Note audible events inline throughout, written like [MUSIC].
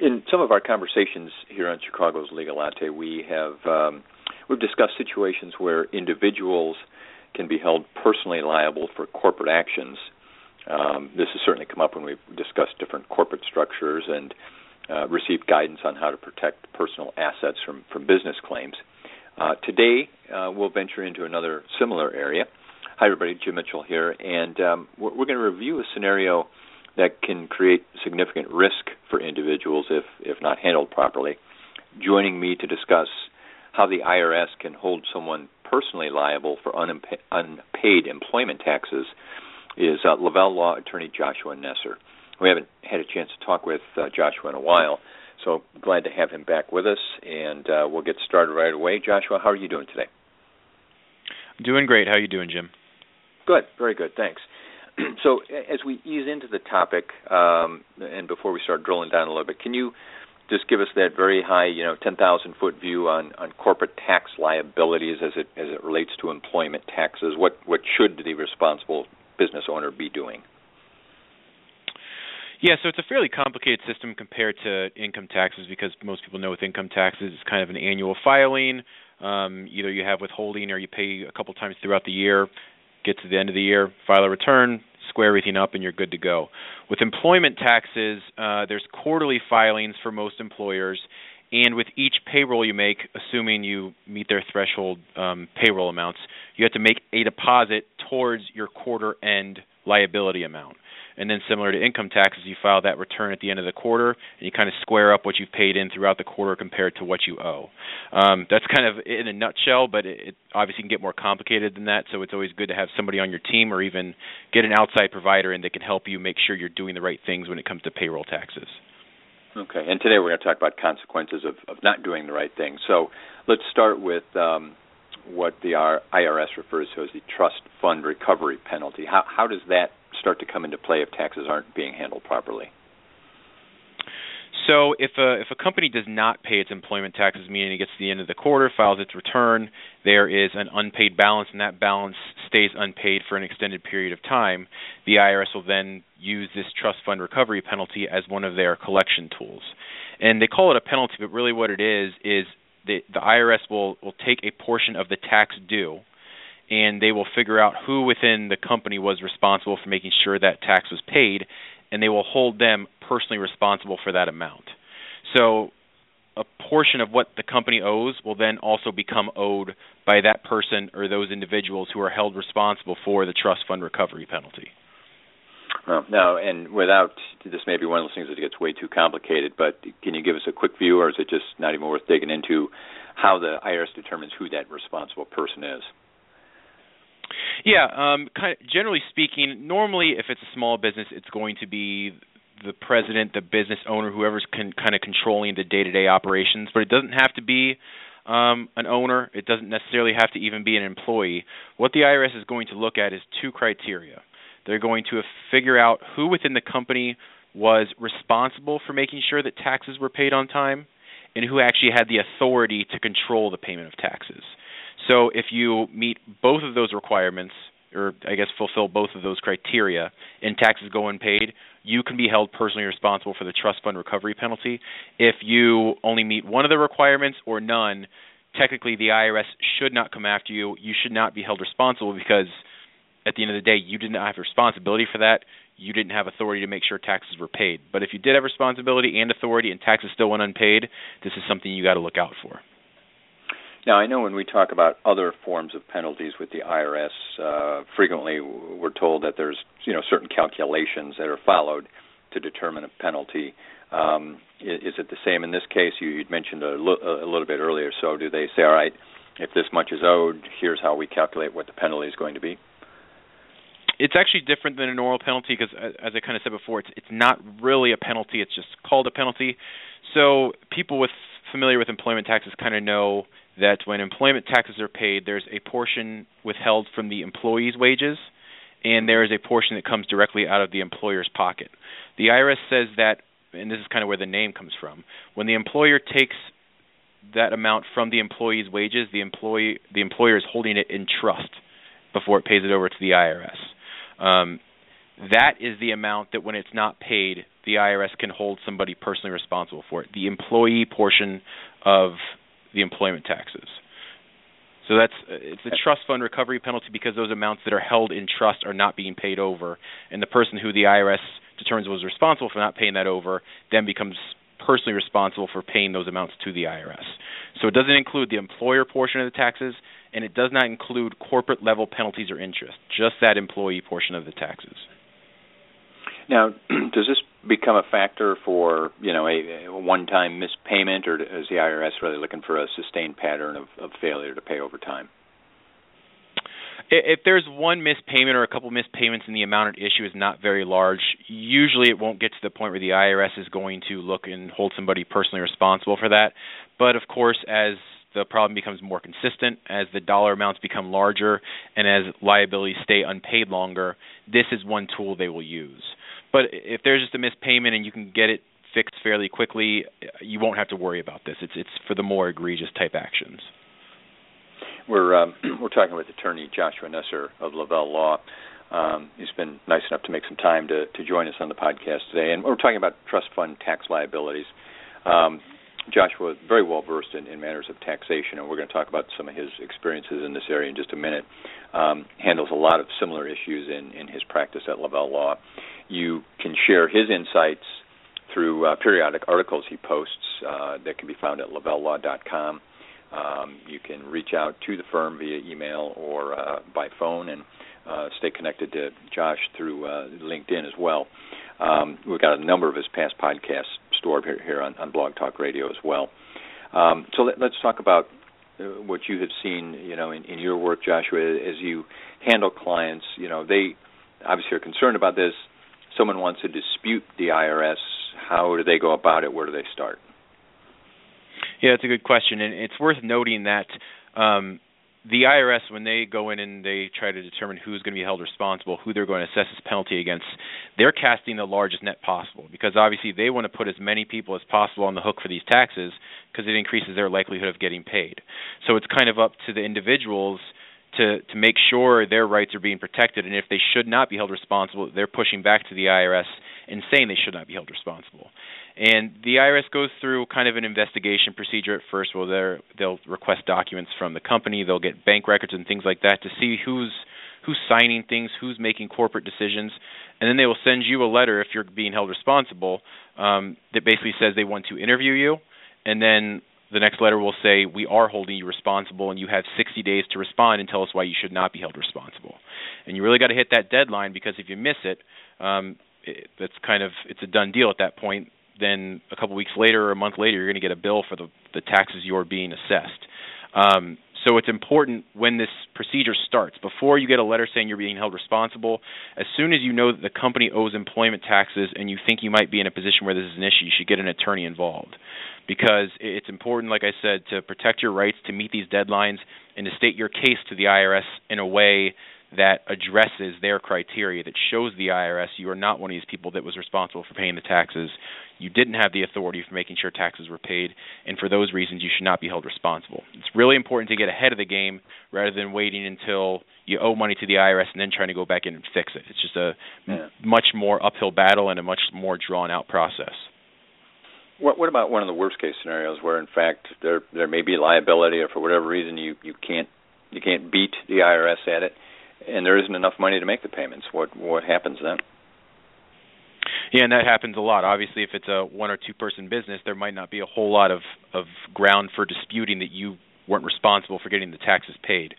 In some of our conversations here on Chicago's Legal Latte, we have um, we've discussed situations where individuals can be held personally liable for corporate actions. Um, this has certainly come up when we've discussed different corporate structures and uh, received guidance on how to protect personal assets from, from business claims. Uh, today, uh, we'll venture into another similar area. Hi, everybody. Jim Mitchell here, and um, we're, we're going to review a scenario that can create significant risk for individuals if, if not handled properly. Joining me to discuss how the IRS can hold someone personally liable for unpa- unpaid employment taxes is uh, Lavelle Law attorney Joshua Nesser. We haven't had a chance to talk with uh, Joshua in a while, so glad to have him back with us, and uh, we'll get started right away. Joshua, how are you doing today? Doing great. How are you doing, Jim? Good, very good, thanks. [CLEARS THROAT] so as we ease into the topic, um, and before we start drilling down a little bit, can you just give us that very high, you know, 10,000 foot view on, on corporate tax liabilities as it as it relates to employment taxes? What what should the responsible business owner be doing? Yeah, so it's a fairly complicated system compared to income taxes because most people know with income taxes it's kind of an annual filing. Um, either you have withholding or you pay a couple times throughout the year. Get to the end of the year, file a return, square everything up, and you're good to go. With employment taxes, uh, there's quarterly filings for most employers, and with each payroll you make, assuming you meet their threshold um, payroll amounts, you have to make a deposit towards your quarter end liability amount. And then, similar to income taxes, you file that return at the end of the quarter, and you kind of square up what you've paid in throughout the quarter compared to what you owe. Um, that's kind of in a nutshell, but it, it obviously can get more complicated than that. So it's always good to have somebody on your team, or even get an outside provider in that can help you make sure you're doing the right things when it comes to payroll taxes. Okay, and today we're going to talk about consequences of, of not doing the right thing. So let's start with um, what the IRS refers to as the trust fund recovery penalty. How, how does that start to come into play if taxes aren't being handled properly? So if a if a company does not pay its employment taxes, meaning it gets to the end of the quarter, files its return, there is an unpaid balance, and that balance stays unpaid for an extended period of time. The IRS will then use this trust fund recovery penalty as one of their collection tools, and they call it a penalty, but really what it is is the the IRS will will take a portion of the tax due and they will figure out who within the company was responsible for making sure that tax was paid, and they will hold them personally responsible for that amount. So a portion of what the company owes will then also become owed by that person or those individuals who are held responsible for the trust fund recovery penalty. Well, now, and without this may be one of those things that gets way too complicated, but can you give us a quick view, or is it just not even worth digging into how the IRS determines who that responsible person is? Yeah, um, kind of, generally speaking, normally if it's a small business, it's going to be the president, the business owner, whoever's con- kind of controlling the day-to-day operations. But it doesn't have to be um, an owner. It doesn't necessarily have to even be an employee. What the IRS is going to look at is two criteria. They're going to figure out who within the company was responsible for making sure that taxes were paid on time, and who actually had the authority to control the payment of taxes. So if you meet both of those requirements, or I guess fulfill both of those criteria, and taxes go unpaid, you can be held personally responsible for the trust fund recovery penalty. If you only meet one of the requirements or none, technically the IRS should not come after you. You should not be held responsible because at the end of the day, you did not have responsibility for that. You didn't have authority to make sure taxes were paid. But if you did have responsibility and authority and taxes still went unpaid, this is something you got to look out for. Now, I know when we talk about other forms of penalties with the IRS, uh, frequently we're told that there's you know certain calculations that are followed to determine a penalty. Um, is, it the same in this case? You, would mentioned a little bit earlier. So, do they say, all right, if this much is owed, here's how we calculate what the penalty is going to be? It's actually different than a normal penalty because, as I kind of said before, it's it's not really a penalty. It's just called a penalty. So, people with familiar with employment taxes kind of know that when employment taxes are paid, there's a portion withheld from the employee's wages, and there is a portion that comes directly out of the employer's pocket. The IRS says that, and this is kind of where the name comes from. When the employer takes that amount from the employee's wages, the employee the employer is holding it in trust before it pays it over to the IRS. Um, that is the amount that when it's not paid, the IRS can hold somebody personally responsible for it. The employee portion of the employment taxes. So that's it's a trust fund recovery penalty because those amounts that are held in trust are not being paid over, and the person who the IRS determines was responsible for not paying that over then becomes personally responsible for paying those amounts to the IRS. So it doesn't include the employer portion of the taxes, and it does not include corporate level penalties or interest, just that employee portion of the taxes. Now, [CLEARS THROAT] does this become a factor for you know a, a one-time missed payment, or is the IRS really looking for a sustained pattern of, of failure to pay over time? If there's one missed payment or a couple missed payments and the amount at issue is not very large, usually it won't get to the point where the IRS is going to look and hold somebody personally responsible for that. But of course, as the problem becomes more consistent, as the dollar amounts become larger, and as liabilities stay unpaid longer, this is one tool they will use. But if there's just a missed payment and you can get it fixed fairly quickly, you won't have to worry about this. It's it's for the more egregious type actions. We're um, [CLEARS THROAT] we're talking with attorney Joshua Nesser of Lavelle Law. Um, he's been nice enough to make some time to, to join us on the podcast today, and we're talking about trust fund tax liabilities. Um, Joshua is very well versed in, in, matters of taxation, and we're going to talk about some of his experiences in this area in just a minute. Um, handles a lot of similar issues in, in his practice at Lavelle Law. You can share his insights through uh, periodic articles he posts uh, that can be found at lavellelaw.com. Um, you can reach out to the firm via email or uh, by phone and uh, stay connected to Josh through uh, LinkedIn as well. Um, we've got a number of his past podcasts stored here, here on, on, Blog Talk Radio as well. Um, so let, us talk about uh, what you have seen, you know, in, in, your work, Joshua, as you handle clients. You know, they obviously are concerned about this. Someone wants to dispute the IRS. How do they go about it? Where do they start? Yeah, it's a good question, and it's worth noting that um, the IRS, when they go in and they try to determine who's going to be held responsible, who they're going to assess this penalty against, they're casting the largest net possible because obviously they want to put as many people as possible on the hook for these taxes because it increases their likelihood of getting paid. So it's kind of up to the individuals to to make sure their rights are being protected, and if they should not be held responsible, they're pushing back to the IRS and saying they should not be held responsible. And the IRS goes through kind of an investigation procedure at first. They they'll request documents from the company, they'll get bank records and things like that to see who's who's signing things, who's making corporate decisions, and then they will send you a letter if you're being held responsible um, that basically says they want to interview you, and then the next letter will say we are holding you responsible and you have 60 days to respond and tell us why you should not be held responsible. And you really got to hit that deadline because if you miss it, um, it, that's kind of it's a done deal at that point then a couple weeks later or a month later, you're going to get a bill for the, the taxes you're being assessed. Um, so it's important when this procedure starts, before you get a letter saying you're being held responsible, as soon as you know that the company owes employment taxes and you think you might be in a position where this is an issue, you should get an attorney involved. Because it's important, like I said, to protect your rights, to meet these deadlines, and to state your case to the IRS in a way that addresses their criteria that shows the IRS you are not one of these people that was responsible for paying the taxes. You didn't have the authority for making sure taxes were paid, and for those reasons, you should not be held responsible. It's really important to get ahead of the game rather than waiting until you owe money to the IRS and then trying to go back in and fix it. It's just a yeah. much more uphill battle and a much more drawn out process. What, what about one of the worst case scenarios where, in fact, there there may be liability, or for whatever reason you you can't you can't beat the IRS at it? And there isn't enough money to make the payments. What what happens then? Yeah, and that happens a lot. Obviously, if it's a one or two person business, there might not be a whole lot of of ground for disputing that you weren't responsible for getting the taxes paid.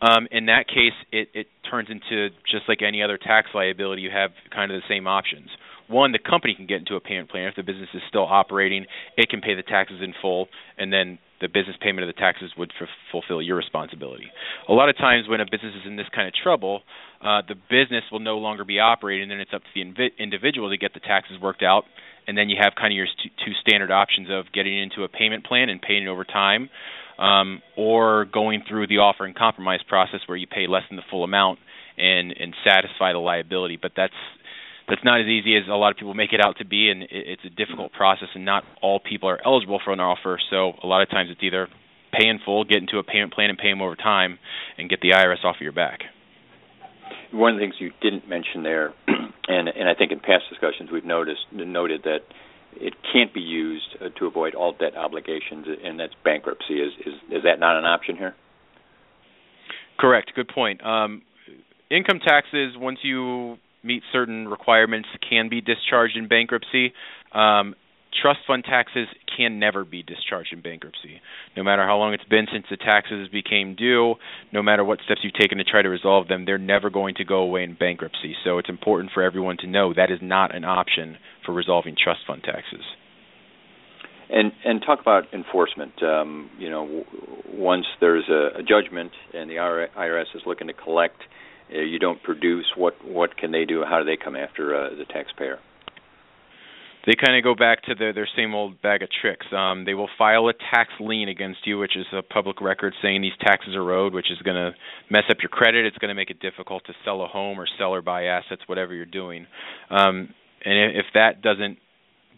Um, in that case, it, it turns into just like any other tax liability. You have kind of the same options. One, the company can get into a payment plan if the business is still operating. It can pay the taxes in full, and then the business payment of the taxes would f- fulfill your responsibility. A lot of times when a business is in this kind of trouble, uh, the business will no longer be operating, and then it's up to the invi- individual to get the taxes worked out and then you have kind of your st- two standard options of getting into a payment plan and paying it over time, um, or going through the offer and compromise process where you pay less than the full amount and and satisfy the liability. But that's that's not as easy as a lot of people make it out to be, and it, it's a difficult process, and not all people are eligible for an offer. So a lot of times it's either pay in full, get into a payment plan, and pay them over time, and get the IRS off of your back. One of the things you didn't mention there, [CLEARS THROAT] and and I think in past discussions we've noticed noted that it can't be used uh, to avoid all debt obligations, and that's bankruptcy. Is is is that not an option here? Correct. Good point. Um, income taxes, once you meet certain requirements, can be discharged in bankruptcy. Um, trust fund taxes can never be discharged in bankruptcy. No matter how long it's been since the taxes became due, no matter what steps you've taken to try to resolve them, they're never going to go away in bankruptcy. So it's important for everyone to know that is not an option for resolving trust fund taxes. And and talk about enforcement. Um, you know, once there's a, a judgment and the IRS is looking to collect, you don't produce. What what can they do? How do they come after uh, the taxpayer? they kind of go back to their their same old bag of tricks. Um, they will file a tax lien against you, which is a public record saying these taxes are owed, which is going to mess up your credit. It's going to make it difficult to sell a home or sell or buy assets, whatever you're doing. Um, and if that doesn't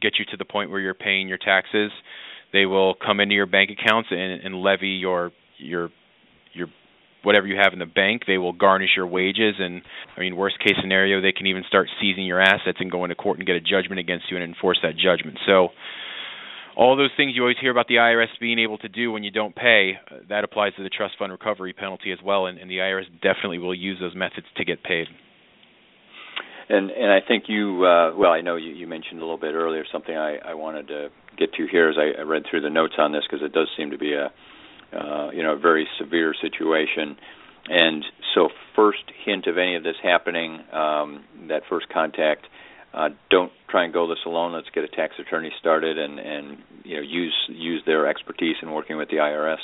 get you to the point where you're paying your taxes, they will come into your bank accounts and, and levy your your your whatever you have in the bank. They will garnish your wages, and I mean, worst case scenario, they can even start seizing your assets and go into court and get a judgment against you and enforce that judgment. So, all those things you always hear about the IRS being able to do when you don't pay, that applies to the trust fund recovery penalty as well, and, and the IRS definitely will use those methods to get paid. And and I think you uh, well I know you, you mentioned a little bit earlier something I, I wanted to get to here as I, I read through the notes on this because it does seem to be a uh, you know, a very severe situation. And so, first hint of any of this happening, um, that first contact, uh, don't try and go this alone. Let's get a tax attorney started and and you know use use their expertise in working with the IRS.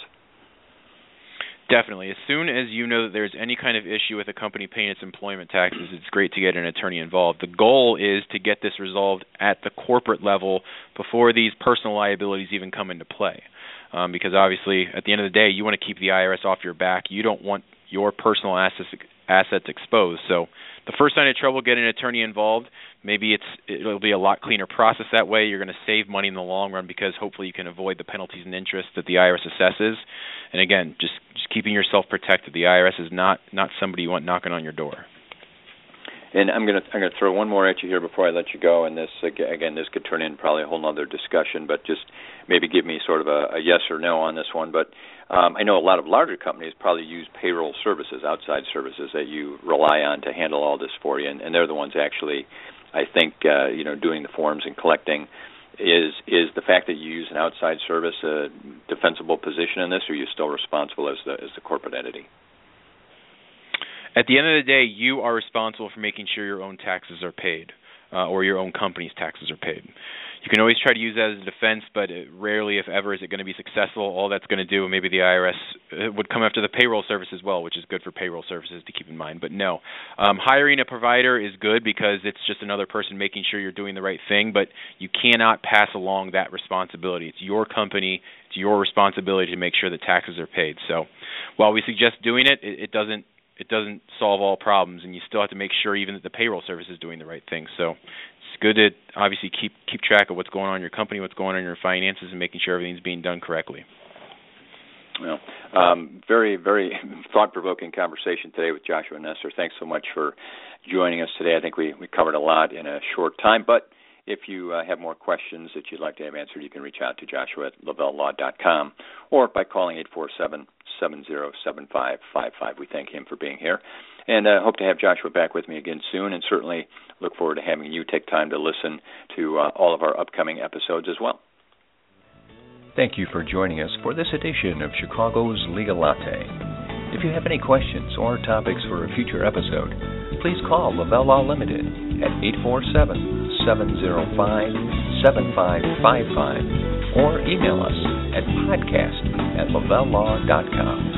Definitely. As soon as you know that there's any kind of issue with a company paying its employment taxes, it's great to get an attorney involved. The goal is to get this resolved at the corporate level before these personal liabilities even come into play um, because obviously at the end of the day you want to keep the IRS off your back. You don't want your personal assets assets exposed. So the first sign of trouble, get an attorney involved. Maybe it's it'll be a lot cleaner process that way. You're going to save money in the long run because hopefully you can avoid the penalties and interest that the IRS assesses. And again, just just keeping yourself protected. The IRS is not not somebody you want knocking on your door. And I'm going to I'm to throw one more at you here before I let you go. And this again, this could turn in probably a whole other discussion, but just maybe give me sort of a, a yes or no on this one. But um, I know a lot of larger companies probably use payroll services, outside services that you rely on to handle all this for you, and, and they're the ones actually, I think, uh, you know, doing the forms and collecting. Is is the fact that you use an outside service a defensible position in this, or are you still responsible as the as the corporate entity? At the end of the day, you are responsible for making sure your own taxes are paid, uh, or your own company's taxes are paid. You can always try to use that as a defense, but rarely, if ever, is it going to be successful. All that's going to do, maybe the IRS uh, would come after the payroll service as well, which is good for payroll services to keep in mind. But no, um, hiring a provider is good because it's just another person making sure you're doing the right thing. But you cannot pass along that responsibility. It's your company. It's your responsibility to make sure the taxes are paid. So, while we suggest doing it, it, it doesn't it doesn't solve all problems, and you still have to make sure even that the payroll service is doing the right thing. So it's good to obviously keep keep track of what's going on in your company, what's going on in your finances, and making sure everything's being done correctly. Well, um, very, very [LAUGHS] thought-provoking conversation today with Joshua Nesser. Thanks so much for joining us today. I think we, we covered a lot in a short time, but if you uh, have more questions that you'd like to have answered, you can reach out to Joshua at lavellelaw.com or by calling 847 707555. We thank him for being here. And I uh, hope to have Joshua back with me again soon, and certainly look forward to having you take time to listen to uh, all of our upcoming episodes as well. Thank you for joining us for this edition of Chicago's Legal Latte. If you have any questions or topics for a future episode, please call Lavelle Law Limited at 847 705 7555 or email us at podcast at lavellelaw.com.